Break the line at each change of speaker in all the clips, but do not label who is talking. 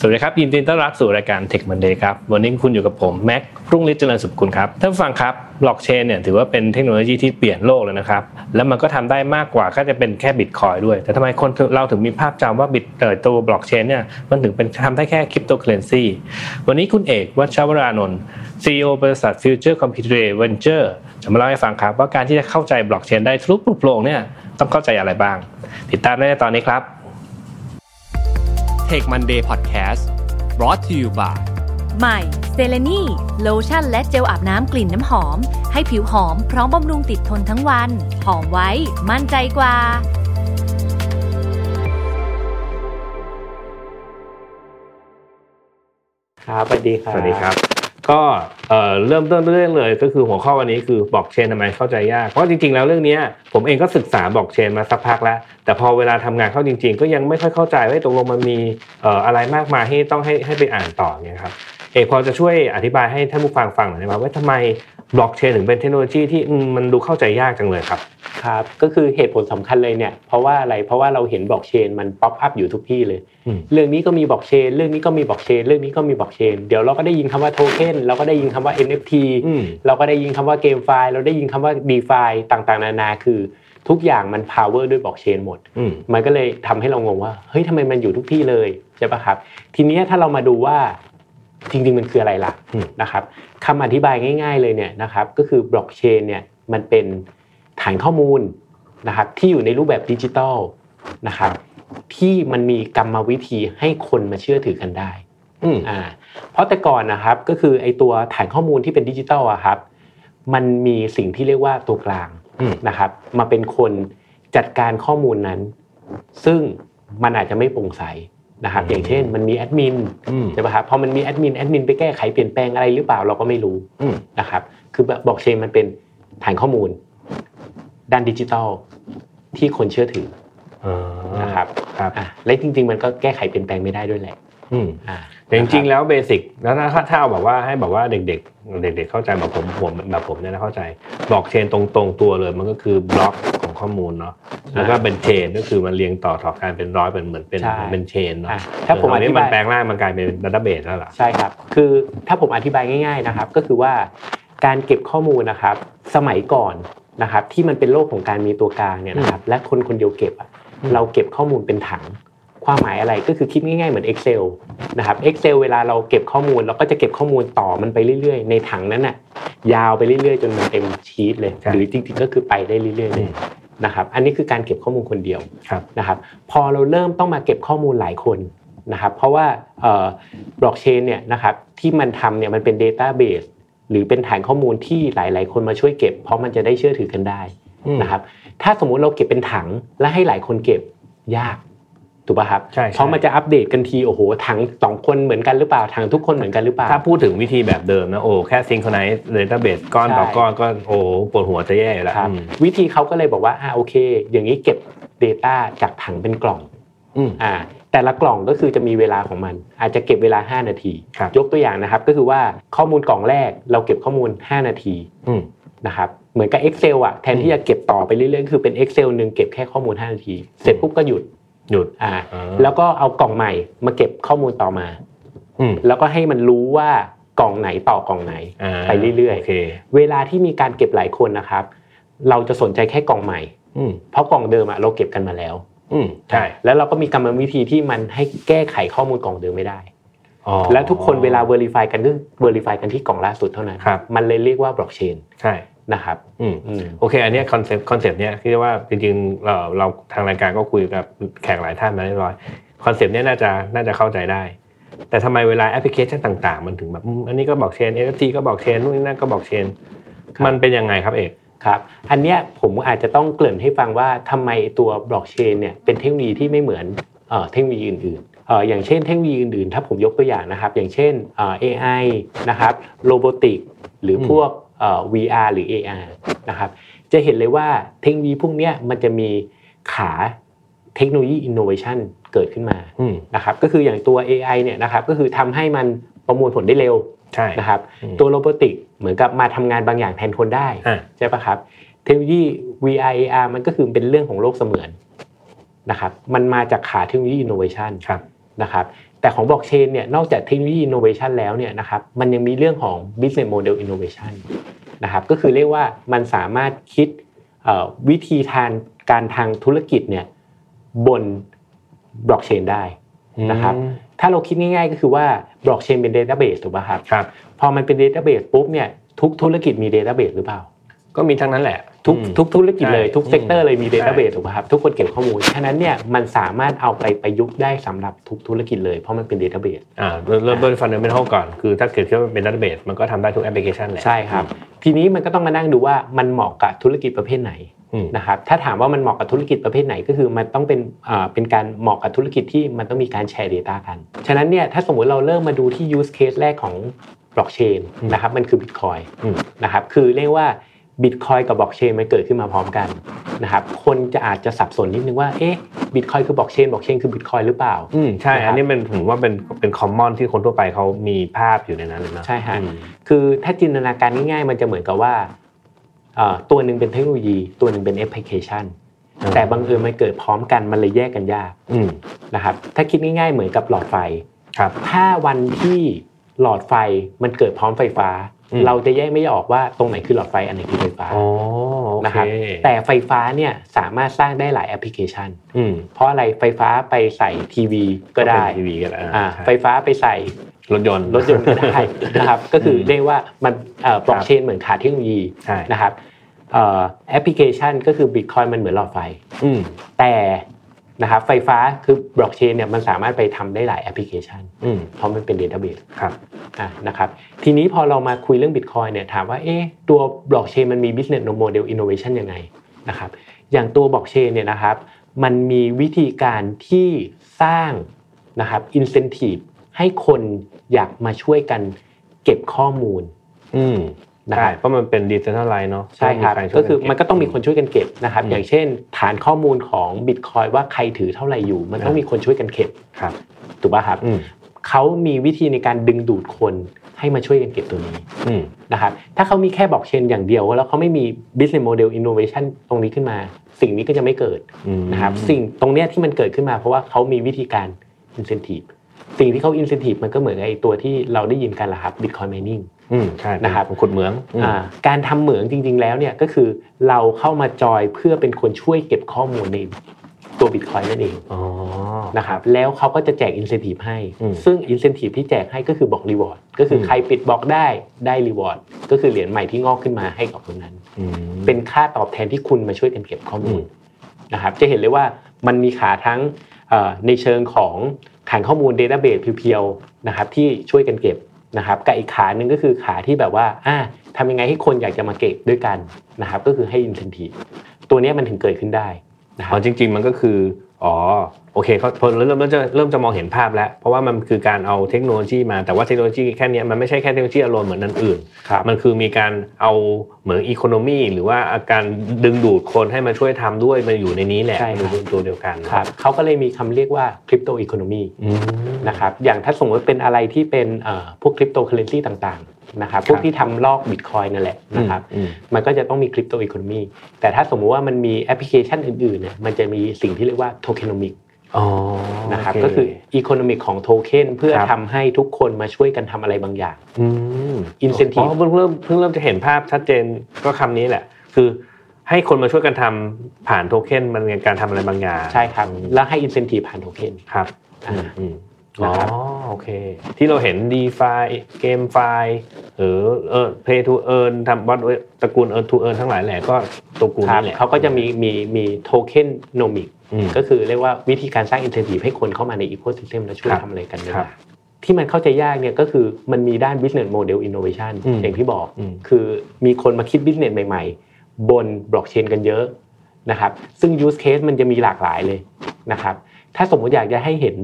สวัสดีครับยินดีต้อนรับสู่รายการ Tech Monday ครับวันนี้คุณอยู่กับผมแม็กรุ่งฤทธิ์เจริญสุขคุณครับท่านฟังครับบล็อกเชนเนี่ยถือว่าเป็นเทคโนโลยีที่เปลี่ยนโลกเลยนะครับแล้วมันก็ทำได้มากกว่าแค่จะเป็นแค่บิตคอยน์ด้วย แต่ทำไมคนเราถึงมีภาพจำว่าบิตเอ่อตัวบล็อกเชนเนี่ยมันถึงเป็นทำได้แค่คริปโตเคอร์เรนซีวันนี้คุณเอก อัชวรานนท์ CEO บริษัท Future Computer Venture จอร์จะมาเล่าให้ฟังครับว่าการที่จะเข้าใจบล็อกเชนได้ปรุโปร่งเนี่ยต้องเข้าใจอะไรบ้าง ติดตามได้ในตอนนี้ครับ
Tech Monday Podcast brought to you by
ใหม่เซเลนีโลชั่นและเจลอาบน้ำกลิ่นน้ำหอม ให้ผิวหอมพร้อมบำรุงติดทนทั้งวัน หอมไว้ มั่นใจกว่า
ครับสวัสดีครับ
สวัสดีครับ ก็เริ่มต้นเรื่องเลยก็คือหัวข้อวันนี้คือบล็อกเชนทำไมเข้าใจยาก เพราะจริงๆแล้วเรื่องนี้ผมเองก็ศึกษาบล็อกเชนมาสักพักแล้ว แต่พอเวลาทำงานเข้าจริง ๆ ก็ยังไม่ค่อยเข้าใจว่าตกลงมันมีอะไรมากมายให้ต้องให้ให้ไปอ่านต่อเนี่ยครับเอกพอจะช่วยอธิบายให้ท่านผู้ฟังฟังหน่อยได้ไหมว่าทำไม บล็อกเชนถึงเป็นเทคโนโลยีที่อืมมันดูเข้าใจยากจังเลยครับ
ครับก็คือเหตุผลสำคัญเลยเนี่ยเพราะว่าอะไรเพราะว่าเราเห็นบล็อกเชนมัน pop up อยู่ทุกที่เลย
อืม
เรื่องนี้ก็มีบล็อกเชนเรื่องนี้ก็มีบล็อกเชนเรื่องนี้ก็มีบล็อกเชนเดี๋ยวเราก็ได้ยินคำว่าโทเค็นเราก็ได้ยินคำว่า NFT
อืม
เราก็ได้ยินคำว่าเกมไฟล์เราได้ยินคำว่า d e f i ต่างๆ นานาคือทุกอย่างมัน power ด้วยบล็อกเชนหมด
อืม
มันก็เลยทำให้เรางงว่าเฮ้ยทำไมมันอยู่ทุกที่เลยใช่ปะครับ ทีเนี้ยถ้าเรามาดูว่า จริงๆ มันคืออะไรล่ะ
อืม
นะครับคำอธิบายง่าย ๆเลยเนี่ยนะครับก็คือบล็อกเชนเนี่ยมันเป็นฐานข้อมูลนะครับที่อยู่ในรูปแบบดิจิทัลนะครับที่มันมีกรรมวิธีให้คนมาเชื่อถือกันได้
อืม
อ่าเพราะแต่ก่อนนะครับก็คือไอตัวฐานข้อมูลที่เป็นดิจิทัลอะครับมันมีสิ่งที่เรียกว่าตัวกลาง
อืม
นะครับมาเป็นคนจัดการข้อมูลนั้น ซึ่งมันอาจจะไม่โปร่งใส นะครับอย่างเช่นมันมีแอดมิน
อืม
ใช่ป่ะครับพอมันมีแอดมินแอดมินไปแก้ไขเปลี่ยนแปลงอะไรหรือเปล่าเราก็ไม่รู้
อืม
นะครับคือบล็อกเชนมันเป็นฐานข้อมูล ด้านดิจิทัลที่คนเชื่อถือ
อ่า
นะครับ
ครับ
อะและจริง ๆ มันก็แก้ไขเปลี่ยนแปลงไม่ได้ด้วยแหละ
อืม
อ่า
แต่จริงๆแล้วเบสิกแล้วถ้าถ้าเอาแบบว่าให้แบบว่าเด็กๆเด็กๆเข้าใจแบบผมผมแบบผมเนี่ยนะเข้าใจบล็อกเชนตรงๆตัวเลยมันก็คือบล็อก ของข้อมูลเนาะแล้วก็เป็น chain ก็คือมันเรียงต่อต่อกันเป็นร้อยเป็นเหมือนเป็น
ใช่
เป็น chain เนาะ
อะถ้าผม
ส่วน
อ
อัน
ธิ
นี้มั
บานย
แปลงร่างมันกลายเป็น database แล้วเหรอ
ใช่ครับ คือถ้าผมอธิบายง่ายๆนะครับ ก็คือว่าการเก็บข้อมูลนะครับ สมัยก่อนนะครับ ที่มันเป็นโลกของการมีตัวกลางเนี่ยนะครับ และคนคนเดียวเก็บอะเราเก็บข้อมูลเป็นถังความหมายอะไรก็คือคิดง่ายๆเหมือน Excel นะครับ Excel เวลาเราเก็บข้อมูลเราก็จะเก็บข้อมูลต่อมันไปเรื่อยๆ ในถังนั้นน่ะยาวไปเรื่อยๆ จนมันเต็มชีตเลย หรือจริงๆก็คือไปได้เรื่อยๆเลย นะครับอันนี้คือการเก็บข้อมูลคนเดียว
ครับ
นะครับพอเราเริ่มต้องมาเก็บข้อมูลหลายคนนะครับเพราะว่าบล็อกเชนเนี่ยนะครับที่มันทำเนี่ยมันเป็น Database หรือเป็นฐานข้อมูลที่หลาย ๆ คนมาช่วยเก็บ เพราะมันจะได้เชื่อถือกันได้
อืม
นะครับถ้าสมมุติเราเก็บเป็นถังและให้หลายคนเก็บยาก ถูกป่ะครับ
ใช่ใช่
เพราะมันจะอัปเดตกันทีโอ้โหถังสองคนเหมือนกันหรือเปล่าถังทุกคนเหมือนกันหรือเปล่า
ถ้าพูดถึงวิธีแบบเดิมนะโอ้แค่ synchronize database ก้อนต่อ
ใช่
ก้อนก็โอ้ปวดหัวจะแย่อยู่แล้ว
ครับ
อืม
วิธีเขาก็เลยบอกว่าอ่าโอเค อย่างนี้เก็บ Data จากถังเป็นกล่อง
อืม
อ่าแต่ละกล่องก็คือจะมีเวลาของมัน อาจจะเก็บเวลา 5 นาที
ครับ
ยกตัวอย่างนะครับ ก็คือว่าข้อมูลกล่องแรกเราเก็บข้อมูล 5 นาที
อืม
นะครับเหมือนกับ Excel อะแทนที่จะเก็บต่อไปเรื่อยๆคือเป็น Excel หนึ่งเก็บแค่ข้อมูล 5 นาที เสร็จปุ๊บก็หยุด
หยุด
อ่า
อ่า
แล้วก็เอากล่องใหม่มาเก็บข้อมูลต่อมา
อืม
แล้วก็ให้มันรู้ว่ากล่องไหนต่อกล่องไหน
อ่า
ไปเรื่อยๆ
โอเค
เวลาที่มีการเก็บหลายคนนะครับ เราจะสนใจแค่กล่องใหม่
อืม
เพราะกล่องเดิมอะเราเก็บกันมาแล้ว
อืมใช่
แล้วเราก็มีกรรมวิธีที่มันให้แก้ไขข้อมูลกล่องเดิมไม่ได้
อ๋อ
แล้วทุกคนเวลา verify กันก็ verify กันที่กล่องล่าสุดเท่านั้น
ครับ
มันเลยเรียกว่า blockchain
ใช่
นะครับ
อืม
อืม
โอเค อันเนี้ concept concept เนี้ยที่ว่าจริงๆเราเราทางรายการก็คุยกับแขกหลายท่านมาเรียบร้อย concept เนี้ยน่าจะน่าจะเข้าใจได้ แต่ทำไมเวลาแอปพลิเคชันต่างๆ มันถึงแบบอืมอันนี้ก็ blockchain NFT ก็บอกเชนนู่นนี่นั่นก็บอกเชน
ครับ
มันเป็นยังไงครับเอก
ครับอันเนี้ยผมอาจจะต้องเกริ่นให้ฟังว่าทำไมตัว blockchain เนี่ยเป็นเทคโนโลยีที่ไม่เหมือนเอ่อเทคโนโลยีอื่นๆเอ่ออย่างเช่นเทคโนโลยีอื่นๆ ถ้าผมยกตัวอย่างนะครับ อย่างเช่นเอ่อ AI นะครับโรบอติกหรือพวกเอ่อ VR หรือ AR นะครับจะเห็นเลยว่าเทคโนโลยีพวกเนี้ยมันจะมีขาเทคโนโลยี innovation เกิดขึ้นมา
อืม
นะครับก็คืออย่างตัว AI เนี่ยนะครับก็คือทำให้มันประมวลผลได้เร็ว
ใช่
นะครับ
อืม
ตัว robotic เหมือนกับมาทำงานบางอย่างแทนคนได้
อ่า
ใช่ปะครับเทคโนโลยี VR AR มันก็คือเป็นเรื่องของโลกเสมือนนะครับมันมาจากขาเทคโนโลยี innovation
ครับ
นะครับ แต่ของบล็อกเชนเนี่ยนอกจากเทคโนโลยีอินโนเวชันแล้วเนี่ยนะครับมันยังมีเรื่องของ business model innovation นะครับก็คือเรียกว่ามันสามารถคิดวิธีทางการทางธุรกิจเนี่ยบนบล็อกเชนได้นะครับถ้าเราคิดง่ายๆก็คือว่าบล็อกเชนเป็น database ถูกป่ะครับ
ครับ
พอมันเป็น database ปุ๊บเนี่ยทุกธุรกิจมี database หรือเปล่า
ก็มีทั้งนั้นแหละ
ทุกทุกธุรกิจเลยทุก sector เลยมี database ถูกป่ะครับทุกคนเก็บข้อมูลฉะนั้นเนี่ยมันสามารถเอาไปประยุกต์ได้สำหรับทุกธุรกิจเลยเพราะมันเป็น database
อ่าเริ่มต้น fundamental ก่อนคือถ้าเกิดว่าเป็น database มันก็ทำได้ทุกแอปพลิเคชันแหละ
ใช่ครับทีนี้มันก็ต้องมานั่งดูว่ามันเหมาะกับธุรกิจประเภทไหนนะครับถ้าถามว่ามันเหมาะกับธุรกิจประเภทไหนก็คือมันต้องเป็นเป็นการเหมาะกับธุรกิจที่มันต้องมีการ share Data กัน ฉะนั้นเนี่ยถ้าสมมุติเราเริ่มมาดูที่ use case แรกของบล็อกเชนนะครับมันคือ Bitcoin นะครับคือเรียกว่า บิตคอยกับบล็อกเชนมันเกิดขึ้นมาพร้อมกันนะครับคนจะอาจจะสับสนนิดนึงว่าเอ๊ะบิตคอยคือ blockchain blockchain คือบิตคอยหรือเปล่า
อืมใช่อันนี้เป็นผมว่าเป็นเป็น common ที่คนทั่วไปเขามีภาพอยู่ในนั้นเลยนะ
ใช่ฮะคือถ้าจินตนาการง่ายๆมันจะเหมือนกับว่าตัวหนึ่งเป็นเทคโนโลยี ตัวหนึ่งเป็นแอปพลิเคชันแต่บังเอิญมันเกิดพร้อมกันมันเลยแยกกันยากนะครับถ้าคิดง่าย ๆ เหมือนกับหลอดไฟ
ครับ
ถ้าวันที่หลอดไฟมันเกิดพร้อมไฟฟ้า เราจะแยกไม่ออกว่าตรงไหนคือหลอดไฟอันไหนคือไฟฟ้านะครับแต่ไฟฟ้าเนี่ยสามารถสร้างได้หลายแอปพลิเคชันเพราะอะไรไฟฟ้าไปใส่ทีวีก็ได้
ทีวีก็ได้
ไฟฟ้าไปใส่
รถยนต์
รถยนต์ก็ได้นะครับก็คือเรียกว่ามันบล็อกเชนเหมือนขาเทคโนโลยีนะครับแอปพลิเคชันก็คือบิตคอยมันเหมือนหลอดไฟแต่ นะครับไฟฟ้าคือบล็อกเชนเนี่ยมันสามารถไปทำได้หลายแอปพลิเคชันเพราะมันเป็น database
ครับ
นะครับทีนี้พอเรามาคุยเรื่องบิตคอยเนี่ยถามว่าเอ๊ะตัวบล็อกเชนมันมี business model innovation ยังไงนะครับอย่างตัวบล็อกเชนเนี่ยนะครับมันมีวิธีการที่สร้างนะครับ incentive ให้คนอยากมาช่วยกันเก็บข้อมูล
ใช่เพราะมันเป็นดิจิทัลไลน์เนาะ
ใช่ครับก็คือมันก็ต้องมีคนช่วยกันเก็บนะครับอย่างเช่น ฐานข้อมูลของบิตคอยว่าใครถือเท่าไหร่อยู่ มันต้องมีคนช่วยกันเก็บ
ครับ
ถูกป่ะครับเขามีวิธีในการดึงดูดคนให้มาช่วยกันเก็บตัวนี้นะครับถ้าเขามีแค่บล็อกเชนอย่างเดียว แล้วเขาไม่มี business model innovation ตรงนี้ขึ้นมา สิ่งนี้ก็จะไม่เกิดนะครับสิ่งตรงเนี้ยที่มันเกิดขึ้นมา เพราะว่าเขามีวิธีการ incentive สิ่งที่เขาอินเซนティブมันก็เหมือนไอ้ตัวที่เราได้ยินกันแหละครับ Bitcoin mining
อืมใช่นะครับขุดเหมือง
อ่าการทำเหมืองจริง ๆ แล้วเนี่ยก็คือเราเข้ามาจอยเพื่อเป็นคนช่วยเก็บข้อมูลในตัวบิตคอยนั่นเองนะครับแล้วเขาก็จะแจกอินเซนティブให้ ซึ่งอินเซนティブที่แจกให้ก็คือบอกรีวอร์ดก็คือใครปิดบอกได้ได้รีวอร์ดก็คือเหรียญใหม่ที่งอกขึ้นมาให้กับคนนั้นเป็นค่าตอบแทนที่คุณมาช่วยกันเก็บข้อมูลนะครับจะเห็นเลยว่ามันมีขาทั้งในเชิงของ ฐานข้อมูลเดต้าเบสเพียวๆนะครับที่ช่วยกันเก็บนะครับกับอีกขาหนึ่งก็คือขาที่แบบว่าอ่าทำยังไงให้คนอยากจะมาเก็บด้วยกันนะครับก็คือให้อินเทนทีตัวนี้มันถึงเกิดขึ้นได้
นะครับจริงๆมันก็คือ อ๋อโอเคเขาพอเริ่มเริ่มจะเริ่มจะมองเห็นภาพแล้ว เพราะว่ามันคือการเอาเทคโนโลยีมาแต่ว่าเทคโนโลยีแค่นี้มันไม่ใช่แค่เทคโนโลยีอารมณ์เหมือนนั่นอื่น มันคือมีการเอาเหมือน economy หรือว่าอาการดึงดูดคนให้มาช่วยทำด้วยมาอยู่ในนี้แหละในตัวเดียวกัน
ครับเขาก็เลยมีคำเรียกว่า crypto economy นะครับอย่างถ้าสมมติเป็นอะไรที่เป็นพวกคริปโตเคอเรนซีต่างๆ นะครับพวกที่ทำลอกบิตคอยนั่นแหละนะครับมันก็จะต้องมี crypto economy แต่ถ้าสมมุติว่ามันมีแอปพลิเคชันอื่นๆเนี่ยมันจะมีสิ่งที่เรียกว่า tokenomic นะครับก็คือ economic ของโทเค็นเพื่อทำให้ทุกคนมาช่วยกันทำอะไรบางอย่าง
incentive เพิ่งเริ่มเพิ่งเริ่มจะเห็นภาพชัดเจนก็คำนี้แหละ คือให้คนมาช่วยกันทำผ่านโทเค็นมันเป็นการทำอะไรบางอย่าง
ใช่ครับแล้วให้ incentive ผ่านโทเค็น
ครับ อ๋อโอเค ที่เราเห็น d e f าเกมไฟหรือเออ Play to Earn ทำ bot ตระกูล Earn to Earn ทั้งหลายแหละก็ตระกูลนี่แหละ
เขาก็จะมีมีมี tokenomic ก็คือเรียกว่าวิธีการสร้าง incentive ให้คนเข้ามาใน ecosystem แล้วช่วยทำอะไรกันได้ที่มันเข้าใจยากเนี่ยก็คือมันมีด้าน business model innovation อย่างที่บอก คือมีคนมาคิด business ใหม่ ๆ บนบล็อกเชนกันเยอะนะครับ ซึ่ง use case มันจะมีหลากหลายเลยนะครับ ถ้าสมมติอยากจะให้เห็น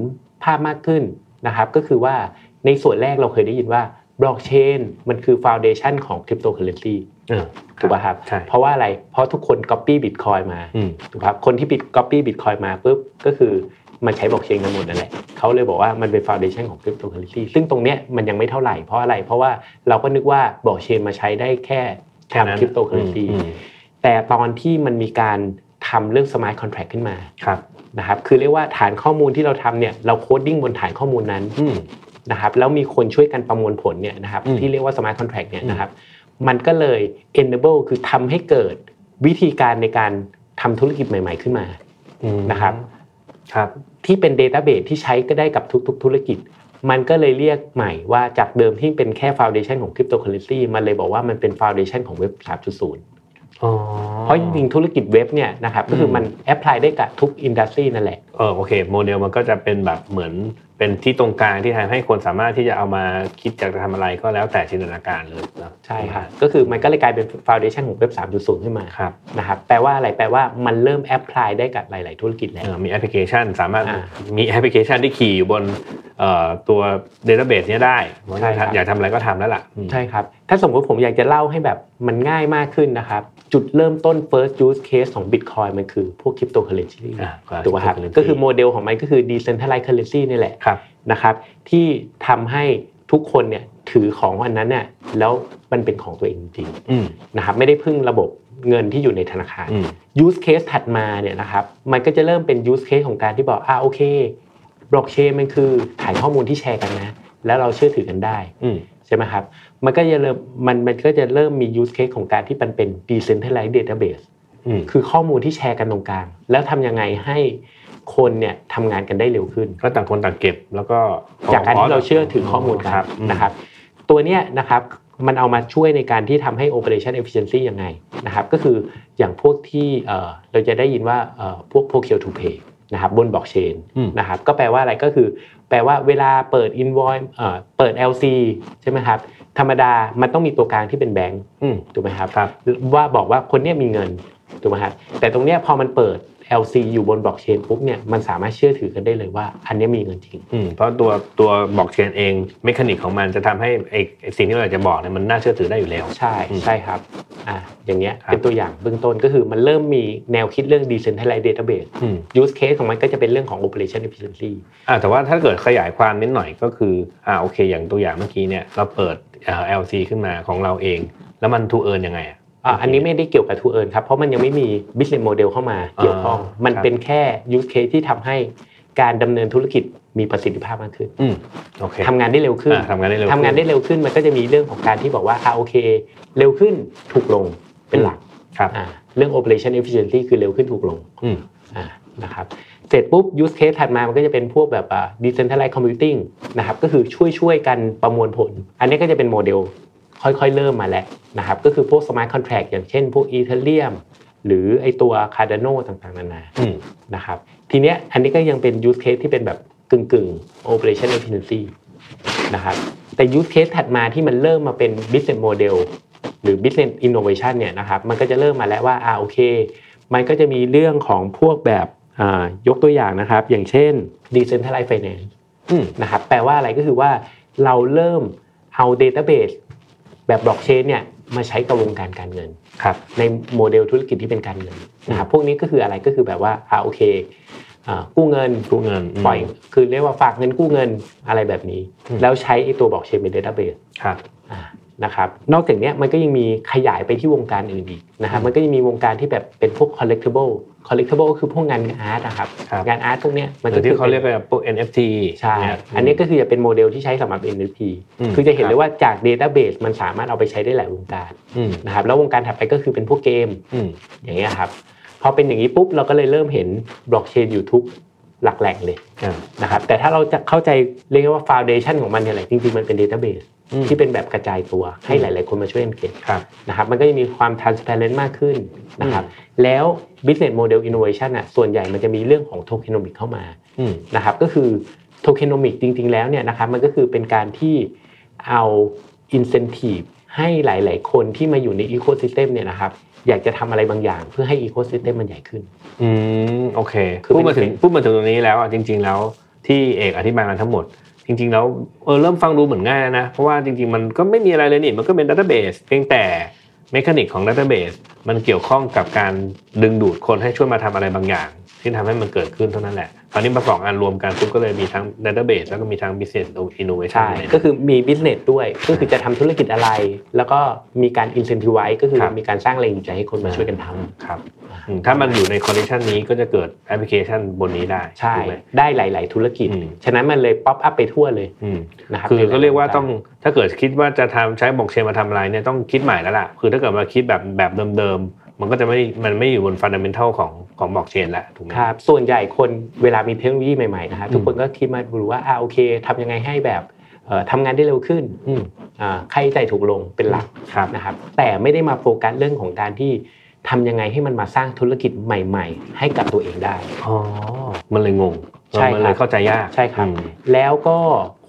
ภาพมากขึ้นนะครับ ก็คือว่าในส่วนแรกเราเคยได้ยินว่าบล็อกเชนมันคือ foundation ของคริปโตเคอเรนซีถูกป่ะครับ เพราะว่าอะไร เพราะทุกคน Copy Bitcoin มาถูกครับ คนที่ปิด Copy Bitcoin มาปุ๊บก็คือมันใช้บล็อกเชนกันหมดนั่นแหละเขาเลยบอกว่ามันเป็น foundation ของคริปโตเคอเรนซีซึ่งตรงเนี้ยมันยังไม่เท่าไหร่เพราะอะไร เพราะว่าเราก็นึกว่าบล็อกเชนมาใช้ได้แค่ทำคริปโตเคอเรนซีแต่ตอนที่มันมีการ ทำเรื่อง smart contract ขึ้นมา
ครับ
นะครับคือเรียกว่าฐานข้อมูลที่เราทำเนี่ยเรา coding บนฐานข้อมูลนั้น
อืม
นะครับแล้วมีคนช่วยกันประมวลผลเนี่ยนะครับ
อืม
ที่เรียกว่า smart contract เนี่ย
อืม
นะครับมันก็เลย enable คือทำให้เกิดวิธีการในการทำธุรกิจใหม่ ๆขึ้นมา
อืม
นะครับ
ครับ
ที่เป็น Database ที่ใช้ก็ได้กับทุก ๆ ธุรกิจ มันก็เลยเรียกใหม่ว่าจากเดิมที่เป็นแค่ Foundation ของ Cryptocurrency มันเลยบอกว่ามันเป็น Foundation ของเว็บ3.0
อ๋อ
เพราะจริงๆธุรกิจเว็บเนี่ยนะครับก็คือมัน apply ได้กับทุก industry นั่นแหละ
เออโอเคโมเดลมันก็จะเป็นแบบเหมือนเป็นที่ตรงกลางที่ทำให้คนสามารถที่จะเอามาคิดอยากจะทำอะไรก็แล้วแต่จินตนาการเลยนะ
ใช่ครับก็คือมันก็เลยกลายเป็น Foundation ของเว็บ 3.0 ขึ้นมา
ครับ
นะครับแปลว่าอะไรแปลว่ามันเริ่ม apply ได้กับหลาย ๆ ธุรกิจแล้ว
เออมีแอปพลิเคชัน สามารถ
อ่า
มีแอปพลิเคชันที่ขี่อยู่บนเอ่อตัว database เนี้ยได้ว่า
ใช่ครับ
อยากทำอะไรก็ทำแล้วล่ะอืม
ใช่ครับ ถ้าสมมติผมอยากจะเล่าให้แบบมันง่ายมากขึ้นนะครับ จุดเริ่มต้น first use case ของ Bitcoin มันคือพวก cryptocurrency
อ่า
ถูกไหมครับ
cryptocurrency
ก็คือโมเดลของมันก็คือ decentralized currency นี่แหละ
ครับ
นะครับที่ทำให้ทุกคนเนี่ยถือของอันนั้นเนี่ยแล้วมันเป็นของตัวเองจริง
อืม
ๆนะครับไม่ได้พึ่งระบบเงินที่อยู่ในธนาคาร
อืม
use case ถัดมาเนี่ยนะครับมันก็จะเริ่มเป็น use case ของการที่บอกอ่าโอเค บล็อกเชนมันคือฐานข้อมูลที่แชร์กันนะ แล้วเราเชื่อถือกันได้
อืม
ใช่ไหมครับ มันก็จะเริ่มมันมันก็จะเริ่มมี use case ของการที่มันเป็น decentralized database
อืม
คือข้อมูลที่แชร์กันตรงกลาง แล้วทำยังไงให้คนเนี่ยทำงานกันได้เร็วขึ้น
ก็ต่างคนต่างเก็บ แล้วก็
จากการที่เราเชื่อถือข้อมูลกัน
ครับอืม
นะครับ ตัวเนี้ยนะครับมันเอามาช่วยในการที่ทำให้ operation efficiency ยังไงนะครับ ก็คืออย่างพวกที่เอ่อเราจะได้ยินว่าเอ่อพวก procure to pay นะครับบนบล็อกเชน
อืม
นะครับก็แปลว่าอะไรก็คือ แปลว่าเวลาเปิด invoice เอ่อเปิด LC ใช่ไหมครับธรรมดามันต้องมีตัวกลางที่เป็นแบงก์
อืม
ถูกไหมครับ
ครับ
ว่าบอกว่าคนเนี้ยมีเงินถูกไหมครับแต่ตรงเนี้ยพอมันเปิด LC อยู่บนบล็อกเชนปุ๊บเนี่ยมันสามารถเชื่อถือกันได้เลยว่า อันเนี้ยมีเงินจริง
อืมเพราะตัวตัวบล็อกเชนเอง mechanic ของมันจะทำให้ไอ้ไอ้สิ่งที่เราอยากจะบอกเนี่ยมันน่าเชื่อถือได้อยู่แล้ว
ใช่
อืม
ใช่ครับอ่าอย่างเงี้ย
ครับ
เป็นตัวอย่างเบื้องต้นก็คือมันเริ่มมีแนวคิดเรื่อง decentralized database
อืม
use case ของมันก็จะเป็นเรื่องของ operation efficiency
อ่าแต่ว่าถ้าเกิดขยายความนิดหน่อยก็คืออ่าโอเค อย่างตัวอย่างเมื่อกี้เนี่ยเราเปิดเอ่อ LC ขึ้นมาของเราเอง แล้วมัน to earn ยังไงอะ
อ่าอันนี้ไม่ได้เกี่ยวกับ to earn ครับเพราะมันยังไม่มี business model เข้ามาเกี่ยวข้อง
อ่ามั
มัน
ครับ
เป็นแค่ use case ที่ทำให้การดำเนินธุรกิจมีประสิทธิภาพมากขึ้น
อืมโอเค
ทำงานได้เร็วขึ้น
อ่าทำงานได้เร็ว
ทำงานได้
ขึ้
เร็วขึ้นมันก็จะมีเรื่องของการที่บอกว่าอ่าโอเค เร็วขึ้นถูกลงเป็นหลัก
ครับ
อ่าเรื่อง operation efficiency คือเร็วขึ้นถูกลง
อืม
อ่านะครับเสร็จปุ๊บ use case ถัดมามันก็จะเป็นพวกแบบอ่า decentralized computing นะครับก็คือช่วยช่วยกันประมวลผล อันนี้ก็จะเป็นโมเดล ค่อยๆ เริ่มมาแล้วนะครับก็คือพวก smart contract อย่างเช่นพวก Ethereum หรือไอตัว Cardano ต่างๆ นานานะครับทีเนี้ยอันนี้ก็ยังเป็น use case ที่เป็นแบบกึ่งๆ operation efficiency นะครับแต่ use case ถัดมาที่มันเริ่มมาเป็น business model หรือ business innovation เนี่ยนะครับมันก็จะเริ่มมาแล้วว่าอ่าโอเค มันก็จะมีเรื่องของพวกแบบอ่ายกตัวอย่างนะครับ อย่างเช่น decentralized finance นะครับแปลว่าอะไรก็คือว่าเราเริ่มเอา database แบบบล็อกเชนเนี่ยมาใช้กับวงการการเงิน
ครับ
ในโมเดลธุรกิจที่เป็นการเงินนะครับพวกนี้ก็คืออะไรก็คือแบบว่าอ่าโอเคอ่ากู้เงิน
กู้เงิน
ปล่อยคือเรียกว่าฝากเงินกู้เงินอะไรแบบนี้
อืม
แล้วใช้ไอ้ตัวบล็อกเชนเป็น database
ครับ
อ่านะครับนอกจากเนี้ยมันก็ยังมีขยายไปที่วงการอื่นอีกนะครับมันก็ยังมีวงการที่แบบเป็นพวก collectible collectible ก็คือพวกงาน art นะครับ
ครับ
งาน art พวกเนี้ยมันก็คือ
หรือ
คื
ที่เขาเรียกว่าพวก NFT
ใช่
เนี่ย
อันนี้ก็คือจะเป็นโมเดลที่ใช้สำหรับ NFT
อืม
คือจะเห็น
ครับ
เลยว่าจาก database มันสามารถเอาไปใช้ได้หลายวงการ
อืม
นะครับแล้ววงการถัดไปก็คือเป็นพวกเกม
อืม
อย่างเงี้ยครับพอเป็นอย่างนี้ปุ๊บเราก็เลยเริ่มเห็นบล็อกเชนอยู่ทุกหลักแหล่งเลย
อ่า
นะครับแต่ถ้าเราจะเข้าใจเรียกว่า foundation ของมันเนี่ยแหละจริงๆมันเป็น Database
อืม
ที่เป็นแบบกระจายตัวให้หลาย ๆ คนมาช่วยกันเก็บ
ครับ
นะครับมันก็จะมีความ transparent มากขึ้นนะครับแล้ว business model innovation อะส่วนใหญ่มันจะมีเรื่องของ tokenomics เข้ามา
อืม
นะครับก็คือ tokenomics จริง ๆ แล้วเนี่ยนะครับมันก็คือเป็นการที่เอา incentive ให้หลาย ๆ คนที่มาอยู่ใน ecosystem เนี่ยนะครับอยากจะทำอะไรบางอย่าง เพื่อให้ ecosystem มันใหญ่ขึ้น
อืมโอเค
คือ
พูดมาถึง
เป็น
พูดมาถึงตรงนี้แล้วอะจริง ๆ แล้วที่เอกอธิบายมาทั้งหมด จริงๆแล้วเออเริ่มฟังดูเหมือนง่ายนะ เพราะว่าจริงๆ มันก็ไม่มีอะไรเลยนี่มันก็เป็น database เพียงแต่ mechanic ของ database มันเกี่ยวข้องกับการดึงดูดคนให้ช่วยมาทำอะไรบางอย่าง ที่ทำให้มันเกิดขึ้นเท่านั้นแหละตอนนี้มาสองอันรวมกันปุ๊บก็เลยมีทั้ง database แล้วก็มีทั้ง business innovation
ใช่ก็คือมี business ด้วยก็คือจะทำธุรกิจอะไร แล้วก็มีการ incentivize ก็คือ
ครับ
มีการสร้างแรงจูงใจให้คนมาช่วยกันทำ
ครับอืมถ้ามันอยู่ใน condition นี้ก็จะเกิดแอปพลิเคชันบนนี้ได้
ใช่
ถูกไหม
ได้หลาย ๆ ธุรกิจ
อืม
ฉะนั้นมันเลย pop up ไปทั่วเลย
อืม
นะครับ
คือก็เรียกว่า
ในหล
ต้องถ้าเกิดคิดว่าจะทำใช้บล็อกเชนมาทำอะไรเนี่ยต้องคิดใหม่แล้วล่ะคือถ้าเกิดมาคิดแบบแบบเดิมๆ มันก็จะไม่มันไม่อยู่บนฟันดัมเ n นทัลของของบล็อกเชนแล้วถูกไหม
ครับส่วนใหญ่คนเวลามีเทคโนโลยีใหม่ๆนะครับ
อืม
ทุกคนก็คิดมาดูว่าอ่าโอเคทำยังไงให้แบบเอ่อทำงานได้เร็วขึ้น
อืม
อ่าค่าใช้จ่ายถูกลงเป็นหลัก
ครับ
นะครับแต่ไม่ได้มาโฟกัสเรื่องของการที่ทำยังไงให้มันมาสร้างธุรกิจใหม่ ๆ ให้กับตัวเองได้
อ๋อมันเลยงง
ใช่ครับ
มันเลยเข้าใจยาก
ใช่ครับ
อืม
แล้วก็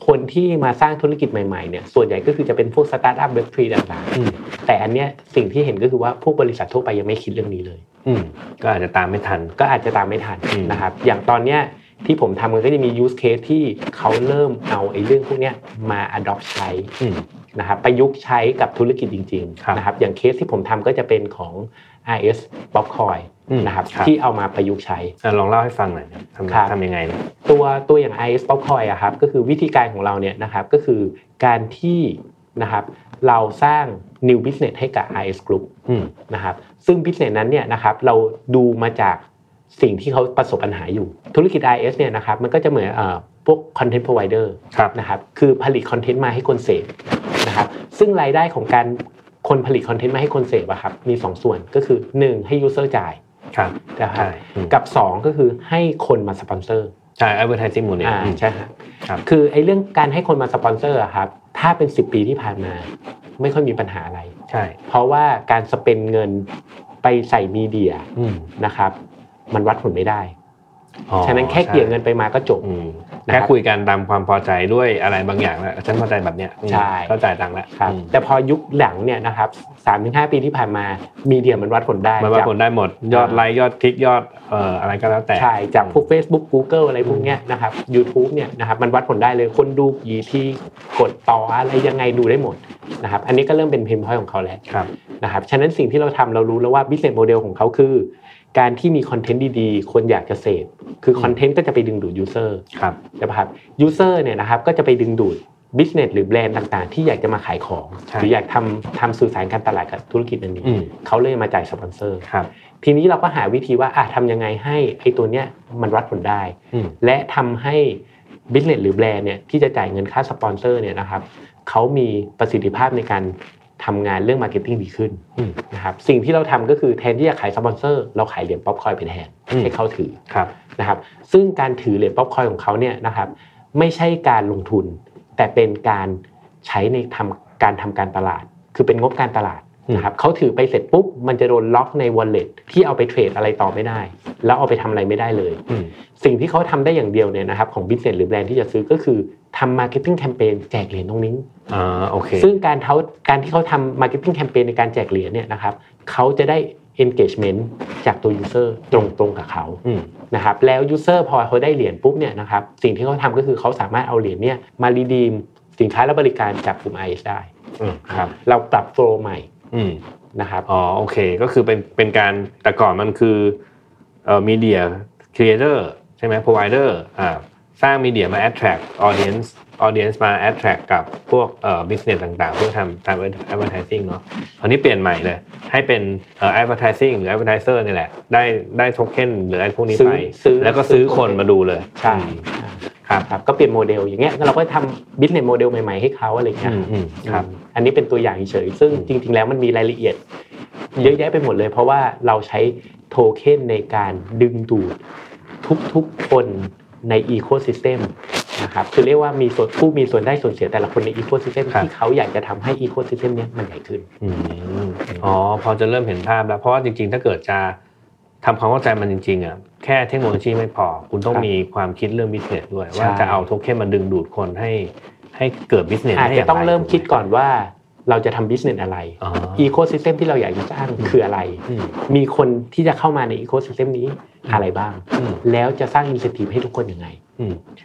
คนที่มาสร้างธุรกิจใหม่ๆเนี่ยส่วนใหญ่ก็คือจะเป็นพวกสตาร์ทอัพเว็บทรีต่าง
อืม
ๆแต่อันเนี้ยสิ่งที่เห็นก็คือว่าพวกบริษัททั่วไปยังไม่คิดเรื่องนี้เลย
อืมก็อาจจะตามไม่ทัน
ก็อาจจะตามไม่ทัน
อืม
นะครับ อย่างตอนเนี้ยที่ผมทำมันก็จะมี use case ที่เขาเริ่มเอาไอ้เรื่องพวกเนี้ยมา adopt ใช้
อืม
นะครับประยุกต์ใช้กับธุรกิจจริง
ครับ
ๆนะครับอย่างเคสที่ผมทำก็จะเป็นของ RS Popcoin
อืม
นะครับ
ครับ
ที่เอามาประยุกต์ใช้
อะลองเล่าให้ฟังหน่อยนะทำ
ครับ
ทำยังไงนะ
ตัวตัวอย่าง IS Popcoin อะครับก็คือวิธีการของเราเนี่ยนะครับก็คือการที่นะครับเราสร้าง new business ให้กับ IS Group
อืม
นะครับซึ่ง business นั้นเนี่ยนะครับเราดูมาจากสิ่งที่เขาประสบปัญหาอยู่ ธุรกิจ IS เนี่ยนะครับมันก็จะเหมือนเอ่อพวก content provider
ครับ
นะครับคือผลิตคอนเทนต์มาให้คนเสพนะครับซึ่งรายได้ของการ คนผลิตคอนเทนต์มาให้คนเสพอะครับมี 2 ส่วนก็คือ 1 ให้ user จ่าย
ครับ
นะครับ
ใช่อืม
กับ 2 ก็คือให้คนมาสปอนเซอร์
ใช่ advertising model
อ่า
อืม
ใช่ครับ
ครับ
คือไอ้เรื่องการให้คนมาสปอนเซอร์อะครับถ้าเป็น 10 ปีที่ผ่านมา ไม่ค่อยมีปัญหาอะไร
ใช่
เพราะว่าการ spend เงินไปใส่ media
อืม
นะครับ มันวัดผลไม่ได้
อ๋อ
ฉะนั้นแค่เกลี่ยเงินไปมาก็จบ
อืม
นะครับ
แค่คุยกันตามความพอใจด้วยอะไรบางอย่างแล้วฉันพอใจแบบเนี้ยอืม
ใช่
ก็จ่ายตังค์แล้ว
ครับ
อืม
แต่พอยุคหลังเนี่ยนะครับสามถึงห้าปีที่ผ่านมามีเดียมันวัดผลได้
มันว่า
จาก
ผลได้หมด ยอดไลค์ยอดคลิกยอดเอ่ออะไรก็แล้วแต่
ใช่จากพวก Facebook Google อะไรพวกเนี้ยนะครับ YouTube เนี่ยนะครับมันวัดผลได้เลยคนดูกี่ที่กดต่ออะไรยังไงดูได้หมดนะครับอันนี้ก็เริ่มเป็นเพนพอยของเขาแล้ว
ครับ
นะครับฉะนั้นสิ่งที่เราทำเรารู้แล้วว่า business model ของเขาคือ การที่มีคอนเทนต์ดีๆ คนอยากจะเสพคือคอนเทนต์ก็จะไปดึงดูด user
ครับ
ใช่ปะครับ user เนี่ยนะครับก็จะไปดึงดูด business หรือแบรนด์ต่างๆ ที่อยากจะมาขายของ
ใช่
หรืออยากทำทำสื่อสารการตลาดกับธุรกิจอันนี้
อืม
เขาเลยมาจ่ายสปอนเซอร์
ครับ
ทีนี้เราก็หาวิธีว่าอะทำยังไงให้ไอ้ตัวเนี้ยมันวัดผลได้
อืม
และทำให้ business หรือแบรนด์เนี่ยที่จะจ่ายเงินค่าสปอนเซอร์เนี่ยนะครับเขามีประสิทธิภาพในการ ทำงานเรื่อง marketing ดีขึ้น
อืม
นะครับสิ่งที่เราทำก็คือแทนที่จะขายสปอนเซอร์เราขายเหรียญป๊อปคอยน์ไปแทน
อืม
ให้เขาถือ
ครับ
นะครับซึ่งการถือเหรียญป๊อปคอยน์ของเขาเนี่ยนะครับไม่ใช่การลงทุน แต่เป็นการใช้ในทำการทำการตลาด คือเป็นงบการตลาดนะครับเขาถือไปเสร็จปุ๊บมันจะโดนล็อกใน wallet ที่เอาไปเทรดอะไรต่อไม่ได้ แล้วเอาไปทำอะไรไม่ได้เลย
อืม
สิ่งที่เขาทำได้อย่างเดียวเนี่ยนะครับของ business หรือแบรนด์ที่จะซื้อก็คือทำ marketing campaign แจกเหรียญตรงนี้
อ่าโอเค
ซึ่งการเขาการที่เขาทำ marketing campaign ในการแจกเหรียญเนี่ยนะครับเขาจะได้ engagement จากตัว user ตรงตรงๆกับเขา
อืม
นะครับแล้ว user พอเขาได้เหรียญปุ๊บเนี่ยนะครับสิ่งที่เขาทำก็คือเขาสามารถเอาเหรียญเนี่ยมา redeem สินค้าและบริการจากกลุ่ม IS ได้
อืมครับ
เราปรับโฟล์ใหม่
อืม
นะครับ
อ๋อโอเคก็คือเป็นเป็นการแต่ก่อนมันคือ เอ่อมีเดียครีเอเตอร์ใช่ไหม provider อ่าสร้างมีเดียมา attract audience audience มา attract กับพวกเอ่อ business ต่างๆ เพื่อทำทำ advertising เนาะคราวนี้เปลี่ยนใหม่เลย ให้เป็นเอ่อ advertising หรือ advertiser นี่แหละ ได้ได้โทเค็นหรืออะไรพวกนี้
ซื้อ
ไป
ซื้อ
แล้วก็ซื้อ
ซื้อ
คนมาดูเลย
ใช่
ครับ
ครับก็เปลี่ยนโมเดลอย่างเงี้ยเราก็ทำ business model ใหม่ๆให้เขาอะไรอย่างเงี้ย
อืมอืมครับ
อืมอันนี้เป็นตัวอย่างเฉยๆซึ่ง
อืม
จริง ๆ แล้วมันมีรายละเอียดเยอะแยะไปหมดเลย เพราะว่าเราใช้โทเค็นในการดึงดูดทุกๆคนในอีโค y ิสเต็มนะครับคือเรียกว่ามีส่วนผู้มีส่วนได้ส่วนเสียแต่ละคนในอีโค y ิสเต็ม
ครับ
ที่เขาอยากจะทำให้อีโค y ิสเต็มนี้ยมันใหญ่ขึ้น
อืมอ๋อพอจะเริ่มเห็นภาพแล้วเพราะว่าจริง ๆ ถ้าเกิดจะทำความเข้าใจมันจริงๆอะแค่เทคโนโลยีไม่พอ คุณต้อง
ครับ
มีความคิดเรื่อง business ด้วย
ใช่
ว่าจะเอาโทเค็นมาดึงดูดคนให้ให้เกิด
business
ได้อ
จะ
ย่างไรถูกไหม อาจจะ
ต้องเริ่มคิดก่อนว่า เราจะทำ business อะไร ecosystem ที่เราอยากจะสร้างคืออะไร
มี
คนที่จะเข้ามาใน ecosystem นี้อะไรบ้าง แล้วจะสร้าง incentive ให้ทุกคนยังไง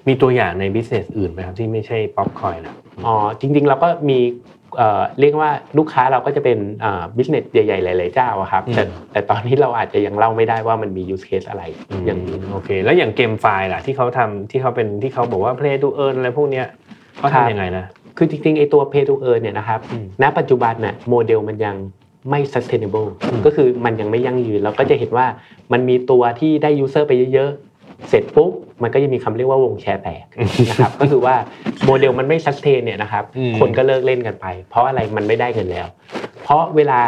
มีตัวอย่างใน business อื่นไหมครับที่ไม่ใช่ป๊อปคอยน์นะ
อ๋อจริง ๆ เราก็มีเรียกว่าลูกค้าเราก็จะเป็น business ใหญ่ๆหลายๆเจ้าครับแต่แต่ตอนนี้เราอาจจะยังเล่าไม่ได้ว่ามันมี use case อะไรอย่างนี้
โอเค แล้วอย่าง GameFi ล่ะที่เขาทำที่เขาเป็นที่เขาบอกว่า play to earn อะไรพวกเนี้ยเขาทำยังไงนะ
คือจริงๆไอตัว pay to earn เนี่ยนะครับ
อืม
ณปัจจุบันน่ะโมเดลมันยังไม่ sustainable
อืม
ก็คือมันยังไม่ยั่งยืนเราก็จะเห็นว่ามันมีตัวที่ได้ user ไปเยอะๆ เสร็จปุ๊บมันก็จะมีคำเรียกว่าวงแชร์แตกนะครับก็คือว่าโมเดลมันไม่ sustain เนี่ยนะครับ
อืม
คนก็เลิกเล่นกันไป เพราะอะไรมันไม่ได้เงินแล้ว เพราะเวลา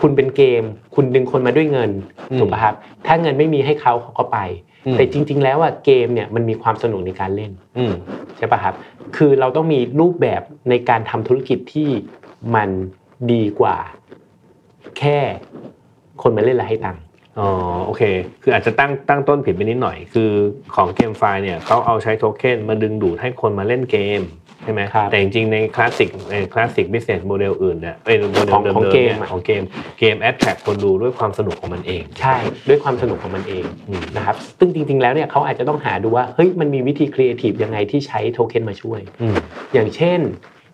คุณเป็นเกม คุณดึงคนมาด้วยเงินถูกป่ะครับถ้าเงินไม่มีให้เขาเขาก็ไป
อืม
แต่จริง ๆ แล้วอะเกมเนี่ยมันมีความสนุกในการเล่น
อืม
ใช่ปะครับ คือเราต้องมีรูปแบบในการทำธุรกิจที่มันดีกว่า แค่คนมาเล่นแล้วให้ตังค์
อ๋อโอเค คืออาจจะตั้งตั้งต้นผิดไปนิดหน่อย คือของ GameFi เนี่ยเขาเอาใช้โทเค็นมาดึงดูดให้คนมาเล่นเกมใช่ไหม
ครับ
แต่จริงๆในคลาสสิกใน classic business model อื่นเนี่ยเป็นโมเดล
ของ
เดิม
ของ
ๆ
เกม
เนี่ย
อะ
ของเกมเกม attract คนดูด้วยความสนุกของมันเอง
ใช่ด้วยความสนุกของมันเอง
อืม
นะครับซึ่งจริง ๆ แล้วเนี่ยเขาอาจจะต้องหาดูว่าเฮ้ยมันมีวิธีครีเอทีฟยังไงที่ใช้โทเค็นมาช่วย
อืม
อย่างเช่น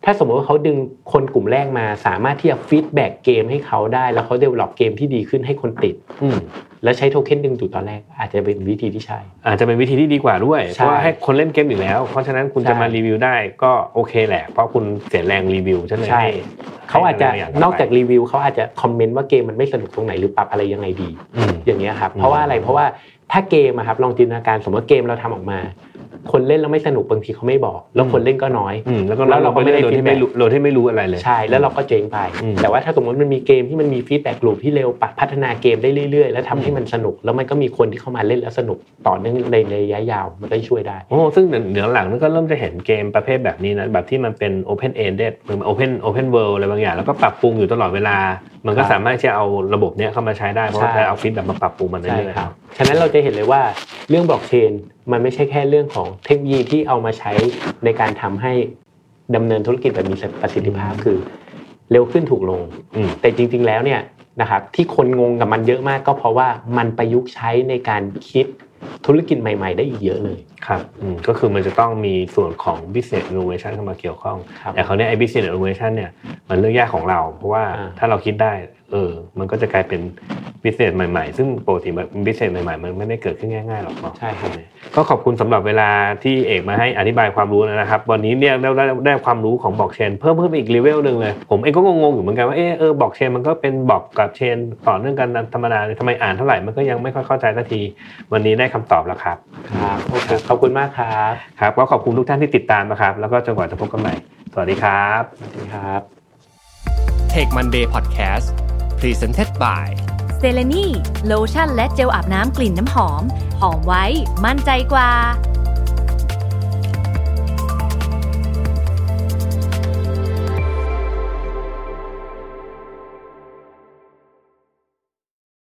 ถ้าสมมติว่าเขาดึงคนกลุ่มแรกมา สามารถที่จะ feedback เกมให้เขาได้ แล้วเขา develop เกมที่ดีขึ้นให้คนติด
อืม
แล้วใช้โทเค็นดึงดูดตอนแรก อาจจะเป็นวิธีที่ใช่
อาจจะเป็นวิธีที่ดีกว่าด้วย
ใช่
เพราะว่าให้คนเล่นเกมอยู่แล้ว เพราะฉะนั้นคุณ
ใช่
จะมารีวิวได้ก็โอเคแหละ เพราะคุณเสียแรงรีวิวฉันเลย
ใช่
ให้
เขาอาจจะ
ให้อะไรอย่าง
นอกจากรีวิวเขาอาจจะคอมเมนต์ว่าเกมมันไม่สนุกตรงไหนหรือปรับอะไรยังไงดี
อืม
อย่างเงี้ยครับ
อืม
เพราะว่าอะไรเพราะว่าถ้าเกมอะครับลองจินตนาการสมมติว่าเกมเราทำออกมา คนเล่นแล้วไม่สนุกบางทีเขาไม่บอก แล้วคนเล่นก็น้อย
อืมแล้วก็
แล้วเราก็ไม่ได้
โดยที่ไม่รู้โดยที่ไม่รู้อะไรเลย
ใช่แล้วเราก็เจ๊งไป
อืม
แต่ว่าถ้าสมมติมันมีเกมที่มันมี feedback loop ที่เร็วปะพัฒนาเกมได้เรื่อยๆ แล้วทำให้มันสนุก แล้วมันก็มีคนที่เข้ามาเล่นแล้วสนุกต่อเนื่องในระยะยาวมันก็ช่วยได้
โอ้ซึ่งเดี๋ยวหลังนี่ก็เริ่มจะเห็นเกมประเภทแบบนี้นะแบบที่มันเป็น Open Ended เหมือน Open Open World อะไรบางอย่างแล้วก็ปรับปรุงอยู่ตลอดเวลา มันก็
ครับ
สามารถที่จะเอาระบบเนี้ยเข้ามาใช้ได้เพราะว่า
ใช่
จะเอา feedback มาปรับปรุงมัน
ใช่
เรื่อย
ครับฉะนั้นเราจะเห็นเลยว่าเรื่องบล็อกเชนมันไม่ใช่แค่เรื่องของเทคโนโลยีที่เอามาใช้ในการทำให้ดำเนินธุรกิจแบบมีประสิทธิภาพคือ เร็วขึ้นถูกลง
ๆอืม
แต่จริง ๆ แล้วเนี่ยนะครับที่คนงงกับมันเยอะมากก็เพราะว่ามันประยุกต์ใช้ในการคิด ธุรกิจใหม่ ๆ ได้อีกเยอะเลย
ครับอืมก็คือมันจะต้องมีส่วนของ business innovation เข้ามาเกี่ยวข้อง
ครับ
แต่เขาวเนี้ยไอ้ business innovation เนี่ยมันเรื่องยากของเรา เพราะว่า
อ่า
ถ้าเราคิดได้ เออ มันก็จะกลายเป็น business ใหม่ ๆ ซึ่งปกติแบบ business ใหม่ๆ มันไม่ได้เกิดขึ้นง่ายๆหรอกเนาะ
ใช่ครับ
ก็ขอบคุณสำหรับเวลาที่เอกมาให้อธิบายความรู้นะครับ วันนี้เนี่ยได้ได้ได้ความรู้ของบล็อกเชนเพิ่มเพิ่มไปอีกเลเวลหนึ่งเลยผมเองก็งงๆอยู่เหมือนกันว่าเออเออบล็อกเชนมันก็เป็นบล็อกกับเชนต่อเนื่องกันธรรมดาเลยทำไมอ่านเท่าไหร่มันก็ยังไม่ค่อยเข้าใจสักที วันนี้ได้คำตอบแล้วครับ
ครับโอเคขอบคุณมากครับ
ครับก็ขอบคุณทุกท่านที่ติดตามนะครับ แล้วก็จนกว่าจะพบกันใหม่สวัสดีครับ
สวัสดีครับ
Take Monday Podcast Presented by
เซเลนีโลชั่นและเจลอาบน้ำกลิ่นน้ำหอม หอมไว้ มั่นใจกว่า